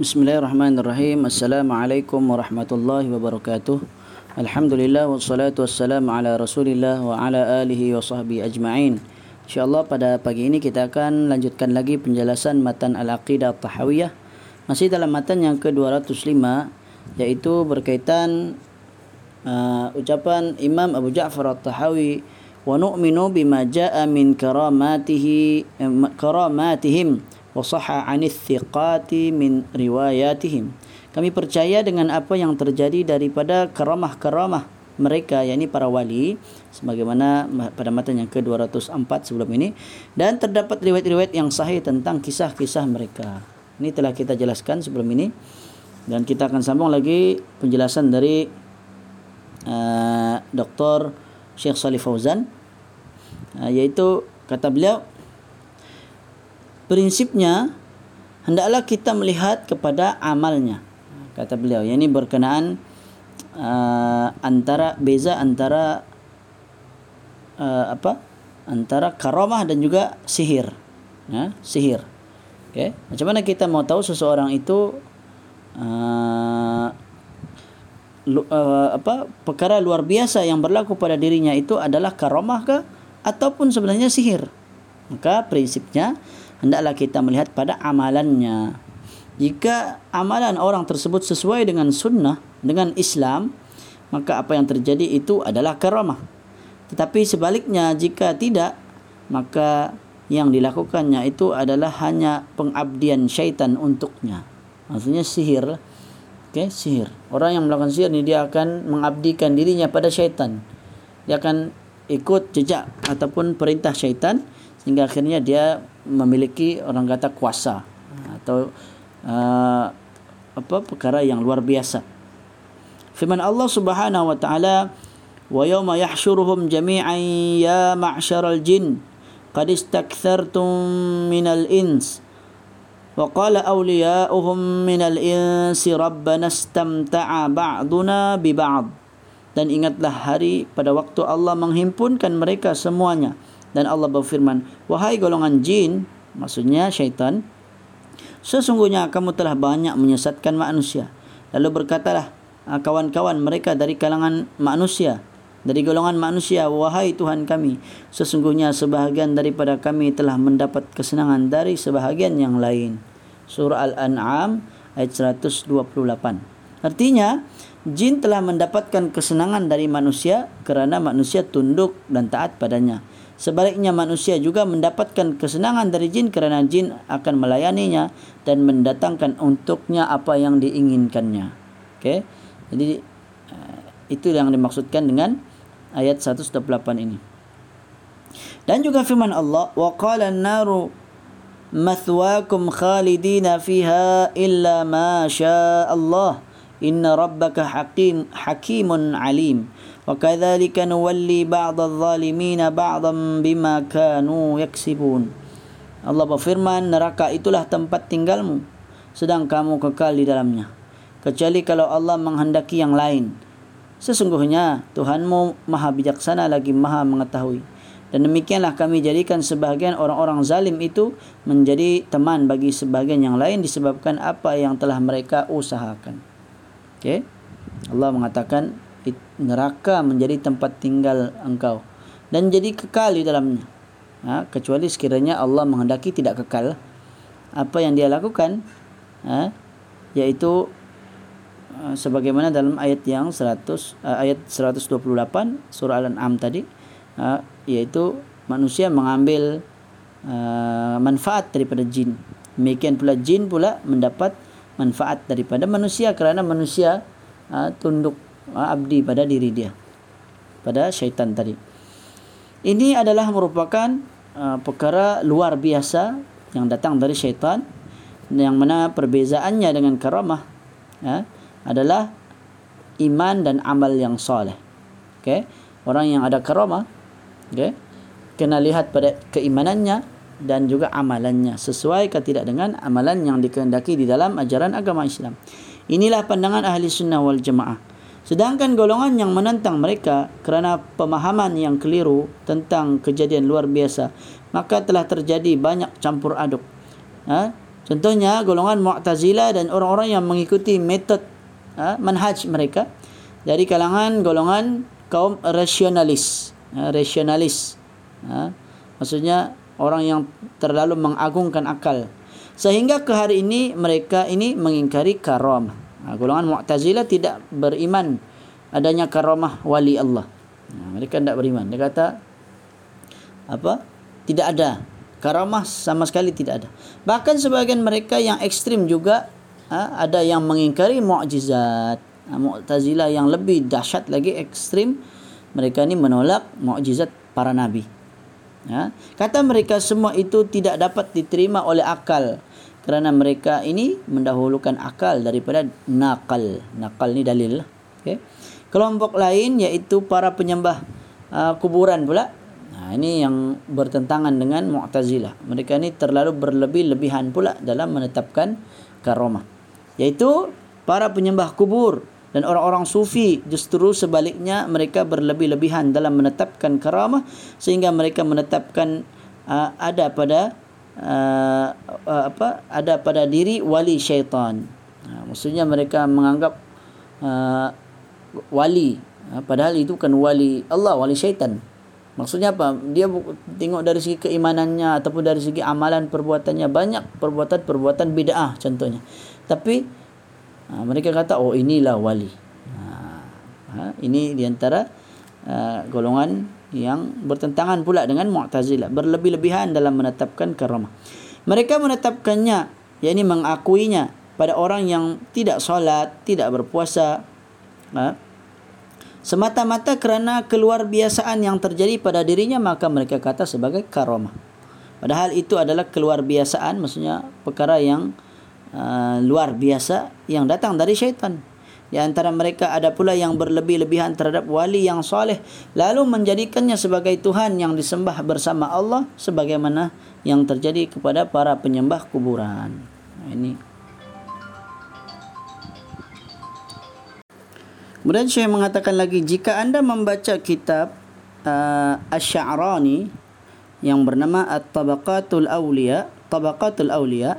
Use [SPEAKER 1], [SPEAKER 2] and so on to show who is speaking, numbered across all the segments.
[SPEAKER 1] Bismillahirrahmanirrahim. Assalamualaikum warahmatullahi wabarakatuh. Alhamdulillah wassalatu wassalamu ala Rasulillah wa ala alihi wa sahbihi ajma'in. Insyaallah pada pagi ini kita akan lanjutkan lagi penjelasan matan Al-Aqidah Tahawiyah. Masih dalam matan yang ke-205 yaitu berkaitan uh, ucapan Imam Abu Ja'far At-Tahawi wa nu'minu bima ja'a min karamatihi eh, karamatihim sahha 'anil thiqati min riwayatihim. Kami percaya dengan apa yang terjadi daripada karamah-karamah mereka yakni para wali sebagaimana pada matan yang ke-204 sebelum ini dan terdapat riwayat-riwayat yang sahih tentang kisah-kisah mereka. Ini telah kita jelaskan sebelum ini dan kita akan sambung lagi penjelasan dari uh, Dr. Syekh Salih Fauzan uh, iaitu kata beliau prinsipnya hendaklah kita melihat kepada amalnya kata beliau. Ini berkenaan uh, antara beza antara uh, apa? Antara karamah dan juga sihir ya sihir. Okey macam mana kita mau tahu seseorang itu uh, uh, apa perkara luar biasa yang berlaku pada dirinya itu adalah karamah ke ataupun sebenarnya sihir? Maka prinsipnya hendaklah kita melihat pada amalannya. Jika amalan orang tersebut sesuai dengan sunnah, dengan Islam, maka apa yang terjadi itu adalah karamah. Tetapi sebaliknya jika tidak, maka yang dilakukannya itu adalah hanya pengabdian syaitan untuknya. Maksudnya sihir. Okay, sihir. Orang yang melakukan sihir ini dia akan mengabdikan dirinya pada syaitan. Dia akan ikut jejak ataupun perintah syaitan sehingga akhirnya dia memiliki orang kata kuasa atau uh, apa perkara yang luar biasa. Firman Allah Subhanahu wa taala wa yawma yahsyuruhum jami'an ya ma'syaral jin qad istakthartum minal ins awliya'uhum minal insi rabbana istamta'a ba'duna bi ba'd dan ingatlah hari pada waktu Allah menghimpunkan mereka semuanya dan Allah berfirman wahai golongan jin maksudnya syaitan sesungguhnya kamu telah banyak menyesatkan manusia. Lalu berkatalah ah, kawan-kawan mereka dari kalangan manusia dari golongan manusia wahai Tuhan kami sesungguhnya sebahagian daripada kami telah mendapat kesenangan dari sebahagian yang lain. Surah al-an'am ayat 128 artinya jin telah mendapatkan kesenangan dari manusia kerana manusia tunduk dan taat padanya Sebaliknya manusia juga mendapatkan kesenangan dari jin kerana jin akan melayaninya dan mendatangkan untuknya apa yang diinginkannya. Okey. Jadi uh, itu yang dimaksudkan dengan ayat 128 ini. Dan juga firman Allah, "Wa qala an-naru mathwaakum khalidina fiha illa ma syaa Allah. Inna rabbaka hakim hakimun alim." وكذلك نولي بعض الظالمين بعضا بما كانوا يكسبون Allah berfirman neraka itulah tempat tinggalmu sedang kamu kekal di dalamnya kecuali kalau Allah menghendaki yang lain sesungguhnya Tuhanmu maha bijaksana lagi maha mengetahui dan demikianlah kami jadikan sebahagian orang-orang zalim itu menjadi teman bagi sebahagian yang lain disebabkan apa yang telah mereka usahakan. Okay? Allah mengatakan neraka menjadi tempat tinggal engkau. Dan jadi kekal di dalamnya. Ha, kecuali sekiranya Allah menghendaki tidak kekal apa yang dia lakukan? Ha, yaitu uh, sebagaimana dalam ayat yang 100 uh, ayat 128 surah Al-An'am tadi uh, yaitu manusia mengambil manfaat daripada jin. Demikian pula jin pula mendapat manfaat daripada manusia kerana manusia tunduk abdi pada diri dia. Pada syaitan tadi. Ini adalah merupakan uh, perkara luar biasa yang datang dari syaitan yang mana perbezaannya dengan karamah ya, adalah iman dan amal yang soleh. Okay? orang yang ada karamah okay? kena lihat pada keimanannya dan juga amalannya. Sesuai ke tidak dengan amalan yang dikehendaki di dalam ajaran agama Islam? Inilah pandangan ahli sunnah wal jamaah Sedangkan golongan yang menentang mereka kerana pemahaman yang keliru tentang kejadian luar biasa, maka telah terjadi banyak campur aduk. Ha? Contohnya golongan Mu'tazilah dan orang-orang yang mengikuti metod ha, manhaj mereka dari kalangan golongan kaum rasionalis. Ha, rasionalis. Ha, maksudnya orang yang terlalu mengagungkan akal. Sehingga ke hari ini mereka ini mengingkari karamah. Ha, golongan Mu'tazilah tidak beriman adanya karamah wali Allah. Ha, mereka tidak beriman. Dia kata apa? Tidak ada karamah sama sekali tidak ada. Bahkan sebagian mereka yang ekstrim juga ha, ada yang mengingkari mukjizat. Ha, Mu'tazilah yang lebih dahsyat lagi ekstrim mereka ni menolak mukjizat para nabi. Ha, kata mereka semua itu tidak dapat diterima oleh akal kerana mereka ini mendahulukan akal daripada nakal. Nakal ni dalil. Okay. Kelompok lain iaitu para penyembah uh, kuburan pula Ha, ini yang bertentangan dengan Mu'tazilah. Mereka ini terlalu berlebih-lebihan pula dalam menetapkan karamah. Yaitu para penyembah kubur dan orang-orang sufi justru sebaliknya mereka berlebih-lebihan dalam menetapkan karamah sehingga mereka menetapkan uh, ada pada uh, uh, apa ada pada diri wali syaitan. Uh, maksudnya mereka menganggap uh, wali uh, padahal itu kan wali Allah wali syaitan. Maksudnya apa? Dia tengok dari segi keimanannya ataupun dari segi amalan perbuatannya banyak perbuatan-perbuatan bid'ah contohnya. Tapi ha, mereka kata oh inilah wali. Ha, ha, ini diantara uh, golongan yang bertentangan pula dengan Mu'tazilah, berlebih-lebihan dalam menetapkan karamah. Mereka menetapkannya, yakni mengakuinya pada orang yang tidak solat, tidak berpuasa, ha, semata-mata kerana keluar biasaan yang terjadi pada dirinya maka mereka kata sebagai karamah. Padahal itu adalah keluar biasaan maksudnya perkara yang uh, luar biasa yang datang dari syaitan. Di antara mereka ada pula yang berlebih-lebihan terhadap wali yang soleh lalu menjadikannya sebagai Tuhan yang disembah bersama Allah sebagaimana yang terjadi kepada para penyembah kuburan. Ini Kemudian Syekh mengatakan lagi jika anda membaca kitab uh, Asy-Sya'rani yang bernama At-Tabaqatul Awliya, Tabaqatul Awliya,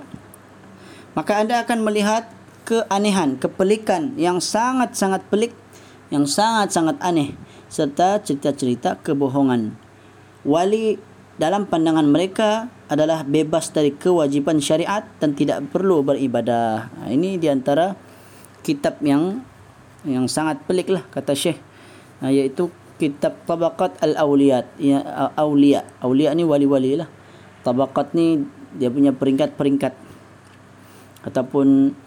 [SPEAKER 1] maka anda akan melihat keanehan, kepelikan yang sangat-sangat pelik, yang sangat-sangat aneh serta cerita-cerita kebohongan. Wali dalam pandangan mereka adalah bebas dari kewajipan syariat dan tidak perlu beribadah. Ini di antara kitab yang yang sangat pelik lah kata Syekh. Uh, iaitu kitab Tabaqat Al-Awliyat. Ya, Awliya. Awliya ni wali-wali lah. Tabaqat ni dia punya peringkat-peringkat. Ataupun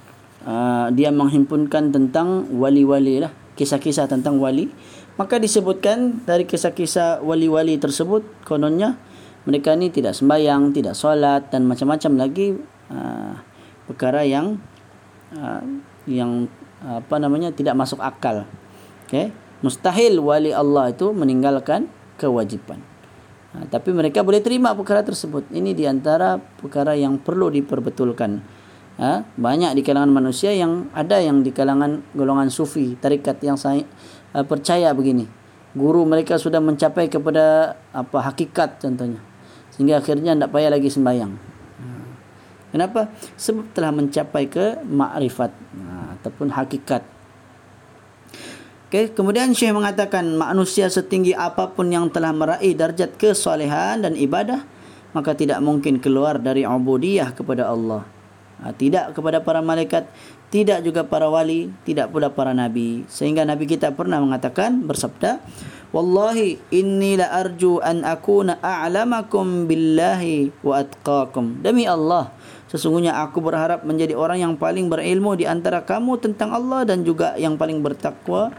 [SPEAKER 1] uh, dia menghimpunkan tentang wali-wali lah kisah-kisah tentang wali maka disebutkan dari kisah-kisah wali-wali tersebut kononnya mereka ni tidak sembahyang tidak solat dan macam-macam lagi uh, perkara yang uh, yang apa namanya tidak masuk akal. Okey. Mustahil wali Allah itu meninggalkan kewajipan. Ha, tapi mereka boleh terima perkara tersebut. Ini di antara perkara yang perlu diperbetulkan. Ha, banyak di kalangan manusia yang ada yang di kalangan golongan sufi, tarikat yang saya uh, percaya begini. Guru mereka sudah mencapai kepada apa hakikat contohnya. Sehingga akhirnya tidak payah lagi sembahyang. Ha. Kenapa? Sebab telah mencapai ke makrifat. Ha, ataupun hakikat. Okay. Kemudian Syekh mengatakan manusia setinggi apapun yang telah meraih darjat kesolehan dan ibadah maka tidak mungkin keluar dari ubudiyah kepada Allah. Ha, tidak kepada para malaikat, tidak juga para wali, tidak pula para nabi. Sehingga nabi kita pernah mengatakan bersabda, "Wallahi inni la arju an akuna a'lamakum billahi wa atqakum." Demi Allah, Sesungguhnya aku berharap menjadi orang yang paling berilmu di antara kamu tentang Allah dan juga yang paling bertakwa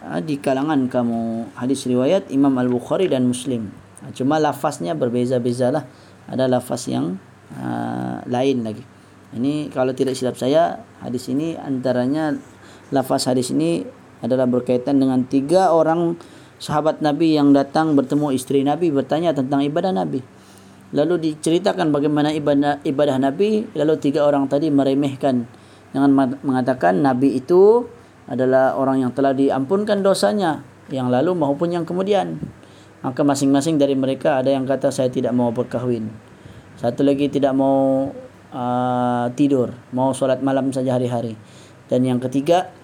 [SPEAKER 1] ha, di kalangan kamu. Hadis riwayat Imam Al-Bukhari dan Muslim. Ha, cuma lafaznya berbeza-beza lah. Ada lafaz yang uh, lain lagi. Ini kalau tidak silap saya, hadis ini antaranya lafaz hadis ini adalah berkaitan dengan tiga orang sahabat Nabi yang datang bertemu istri Nabi bertanya tentang ibadah Nabi. Lalu diceritakan bagaimana ibadah ibadah Nabi lalu tiga orang tadi meremehkan dengan mengatakan Nabi itu adalah orang yang telah diampunkan dosanya yang lalu maupun yang kemudian. Maka masing-masing dari mereka ada yang kata saya tidak mau berkahwin. Satu lagi tidak mau uh, tidur, mau solat malam saja hari-hari. Dan yang ketiga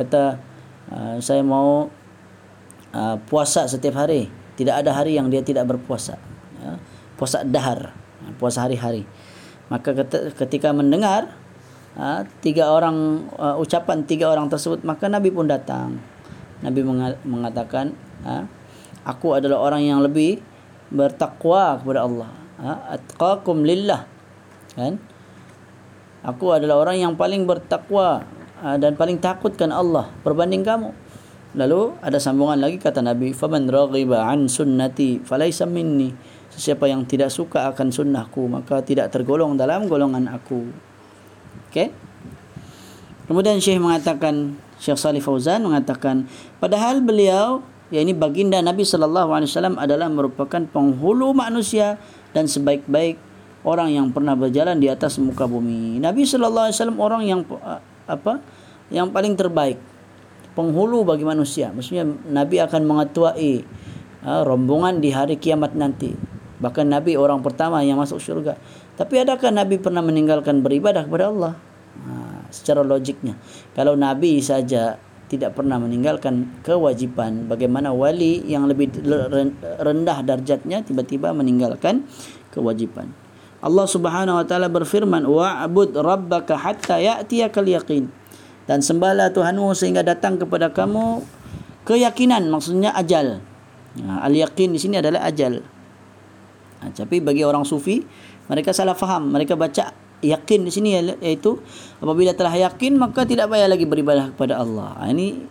[SPEAKER 1] kata uh, saya mau uh, puasa setiap hari. Tidak ada hari yang dia tidak berpuasa. Ya. Puasa dahar, puasa hari-hari. Maka ketika mendengar uh, tiga orang uh, ucapan tiga orang tersebut, maka Nabi pun datang. Nabi mengatakan, uh, aku adalah orang yang lebih bertakwa kepada Allah. Uh, atqakum lillah. Kan? Aku adalah orang yang paling bertakwa uh, dan paling takutkan Allah berbanding kamu. Lalu ada sambungan lagi kata Nabi, "Faman raghiba an sunnati falaysa minni." Siapa yang tidak suka akan sunnahku maka tidak tergolong dalam golongan aku. Okey. Kemudian Syekh mengatakan Syekh Salih Fauzan mengatakan padahal beliau ya ini baginda Nabi sallallahu alaihi wasallam adalah merupakan penghulu manusia dan sebaik-baik orang yang pernah berjalan di atas muka bumi. Nabi sallallahu alaihi wasallam orang yang apa? Yang paling terbaik penghulu bagi manusia. Maksudnya Nabi akan mengetuai rombongan di hari kiamat nanti. Bahkan Nabi orang pertama yang masuk syurga. Tapi adakah Nabi pernah meninggalkan beribadah kepada Allah? Uh, secara logiknya. Kalau Nabi saja tidak pernah meninggalkan kewajiban bagaimana wali yang lebih rendah darjatnya tiba-tiba meninggalkan kewajiban. Allah Subhanahu wa taala berfirman wa'bud rabbaka hatta ya'tiyakal yaqin dan sembahlah Tuhanmu sehingga datang kepada kamu keyakinan maksudnya ajal. Ha, al yakin di sini adalah ajal. Ha, tapi bagi orang sufi mereka salah faham. Mereka baca yakin di sini iaitu apabila telah yakin maka tidak payah lagi beribadah kepada Allah. Ha, ini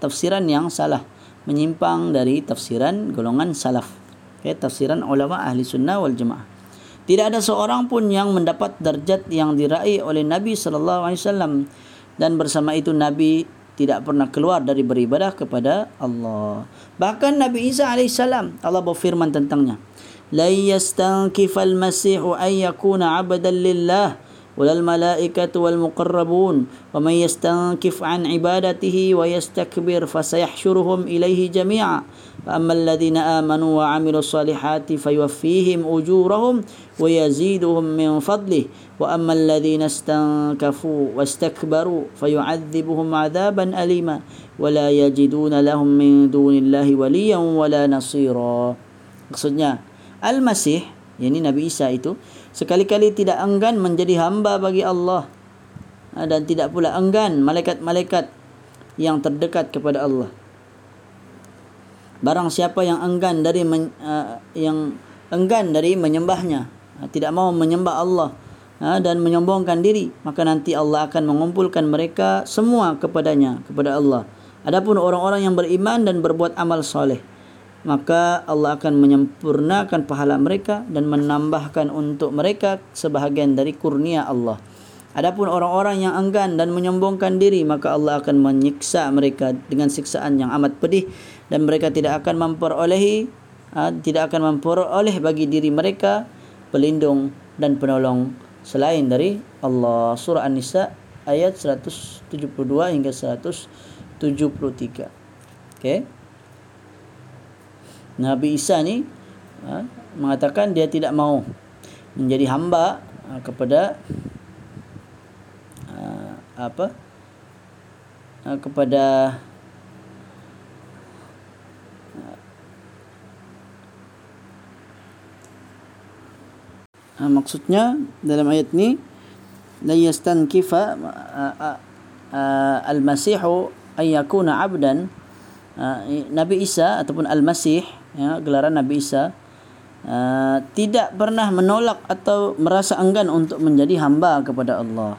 [SPEAKER 1] tafsiran yang salah menyimpang dari tafsiran golongan salaf. Okay, tafsiran ulama ahli sunnah wal jemaah. Tidak ada seorang pun yang mendapat darjat yang diraih oleh Nabi sallallahu alaihi wasallam dan bersama itu Nabi tidak pernah keluar dari beribadah kepada Allah. Bahkan Nabi Isa AS Allah berfirman tentangnya. La yastankifal masihu an yakuna abdan lillah ولا الملائكة والمقربون ومن يستنكف عن عبادته ويستكبر فسيحشرهم إليه جميعا فأما الذين آمنوا وعملوا الصالحات فيوفيهم أجورهم ويزيدهم من فضله وأما الذين استنكفوا واستكبروا فيعذبهم عذابا أليما ولا يجدون لهم من دون الله وليا ولا نصيرا. Maksudnya Al-Masih yakni Nabi Isa itu sekali-kali tidak enggan menjadi hamba bagi Allah ha, dan tidak pula enggan malaikat-malaikat yang terdekat kepada Allah. Barang siapa yang enggan dari men, uh, yang enggan dari menyembahnya, uh, tidak mau menyembah Allah uh, dan menyombongkan diri, maka nanti Allah akan mengumpulkan mereka semua kepadanya, kepada Allah. Adapun orang-orang yang beriman dan berbuat amal soleh, maka Allah akan menyempurnakan pahala mereka dan menambahkan untuk mereka sebahagian dari kurnia Allah. Adapun orang-orang yang enggan dan menyombongkan diri maka Allah akan menyiksa mereka dengan siksaan yang amat pedih dan mereka tidak akan memperolehi ha, tidak akan memperoleh bagi diri mereka pelindung dan penolong selain dari Allah. Surah An-Nisa ayat 172 hingga 173. Okay. Nabi Isa ni ha, mengatakan dia tidak mau menjadi hamba ha, kepada ha, apa? Ha, kepada ha, maksudnya dalam ayat ni la yastankifa al-masihu ay yakuna 'abdan. Nabi Isa ataupun Al-Masih ya, gelaran Nabi Isa uh, tidak pernah menolak atau merasa enggan untuk menjadi hamba kepada Allah.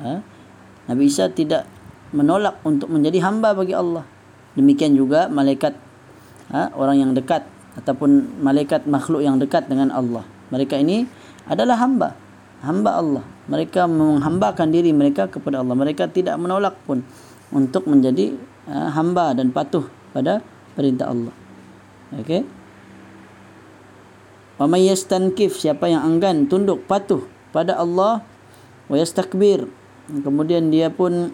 [SPEAKER 1] Uh, Nabi Isa tidak menolak untuk menjadi hamba bagi Allah. Demikian juga malaikat uh, orang yang dekat ataupun malaikat makhluk yang dekat dengan Allah. Mereka ini adalah hamba, hamba Allah. Mereka menghambakan diri mereka kepada Allah. Mereka tidak menolak pun untuk menjadi uh, hamba dan patuh pada perintah Allah. Okey. Wa may yastankif siapa yang enggan tunduk patuh pada Allah wa yastakbir. Kemudian dia pun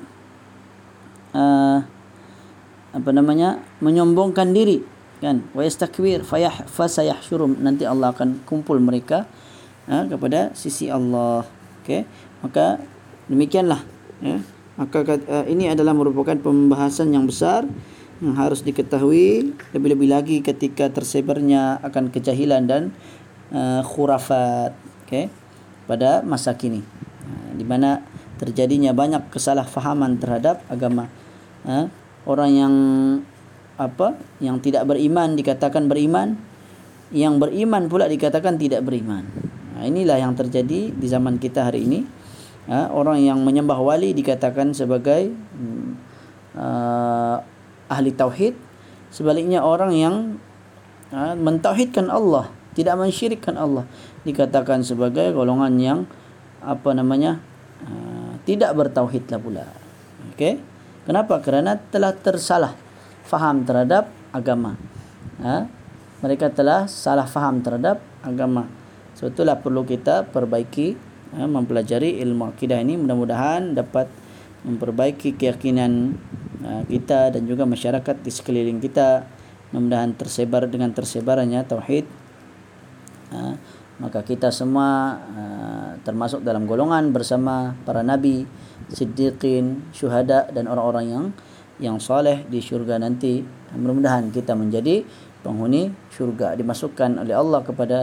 [SPEAKER 1] uh, apa namanya menyombongkan diri kan? Wa yastakbir fayah fasayahsyurum nanti Allah akan kumpul mereka uh, kepada sisi Allah. Okey. Maka demikianlah ya. Maka uh, ini adalah merupakan pembahasan yang besar yang harus diketahui lebih-lebih lagi ketika tersebarnya akan kejahilan dan uh, khurafat okey pada masa kini. Uh, di mana terjadinya banyak kesalahfahaman terhadap agama. Uh, orang yang apa yang tidak beriman dikatakan beriman yang beriman pula dikatakan tidak beriman. Uh, inilah yang terjadi di zaman kita hari ini. Ha, orang yang menyembah wali dikatakan sebagai uh, ahli tauhid sebaliknya orang yang uh, mentauhidkan Allah tidak mensyirikkan Allah. Dikatakan sebagai golongan yang apa namanya uh, tidak bertauhidlah pula. Okey kenapa? Kerana telah tersalah faham terhadap agama. Ha? mereka telah salah faham terhadap agama. Sebetulnya perlu kita perbaiki ya, mempelajari ilmu akidah ini. Mudah-mudahan dapat memperbaiki keyakinan uh, kita dan juga masyarakat di sekeliling kita. Mudah-mudahan tersebar dengan tersebarannya tauhid. Uh, maka kita semua uh, termasuk dalam golongan bersama para nabi siddiqin syuhada dan orang-orang yang yang soleh di syurga nanti. Mudah-mudahan kita menjadi penghuni syurga dimasukkan oleh Allah kepada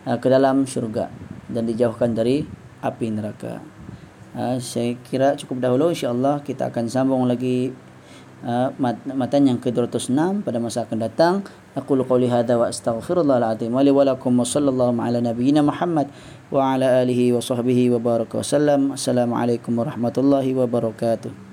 [SPEAKER 1] ke dalam syurga dan dijauhkan dari api neraka. Uh, saya kira cukup dahulu insya-Allah kita akan sambung lagi uh, matan yang ke-206 pada masa akan datang. Aku qouli hadza wa astaghfirullahal azim wa li wa lakum wa sallallahu ala nabiyyina Muhammad wa ala alihi wa sahbihi wa baraka wasallam. Assalamualaikum warahmatullahi wabarakatuh.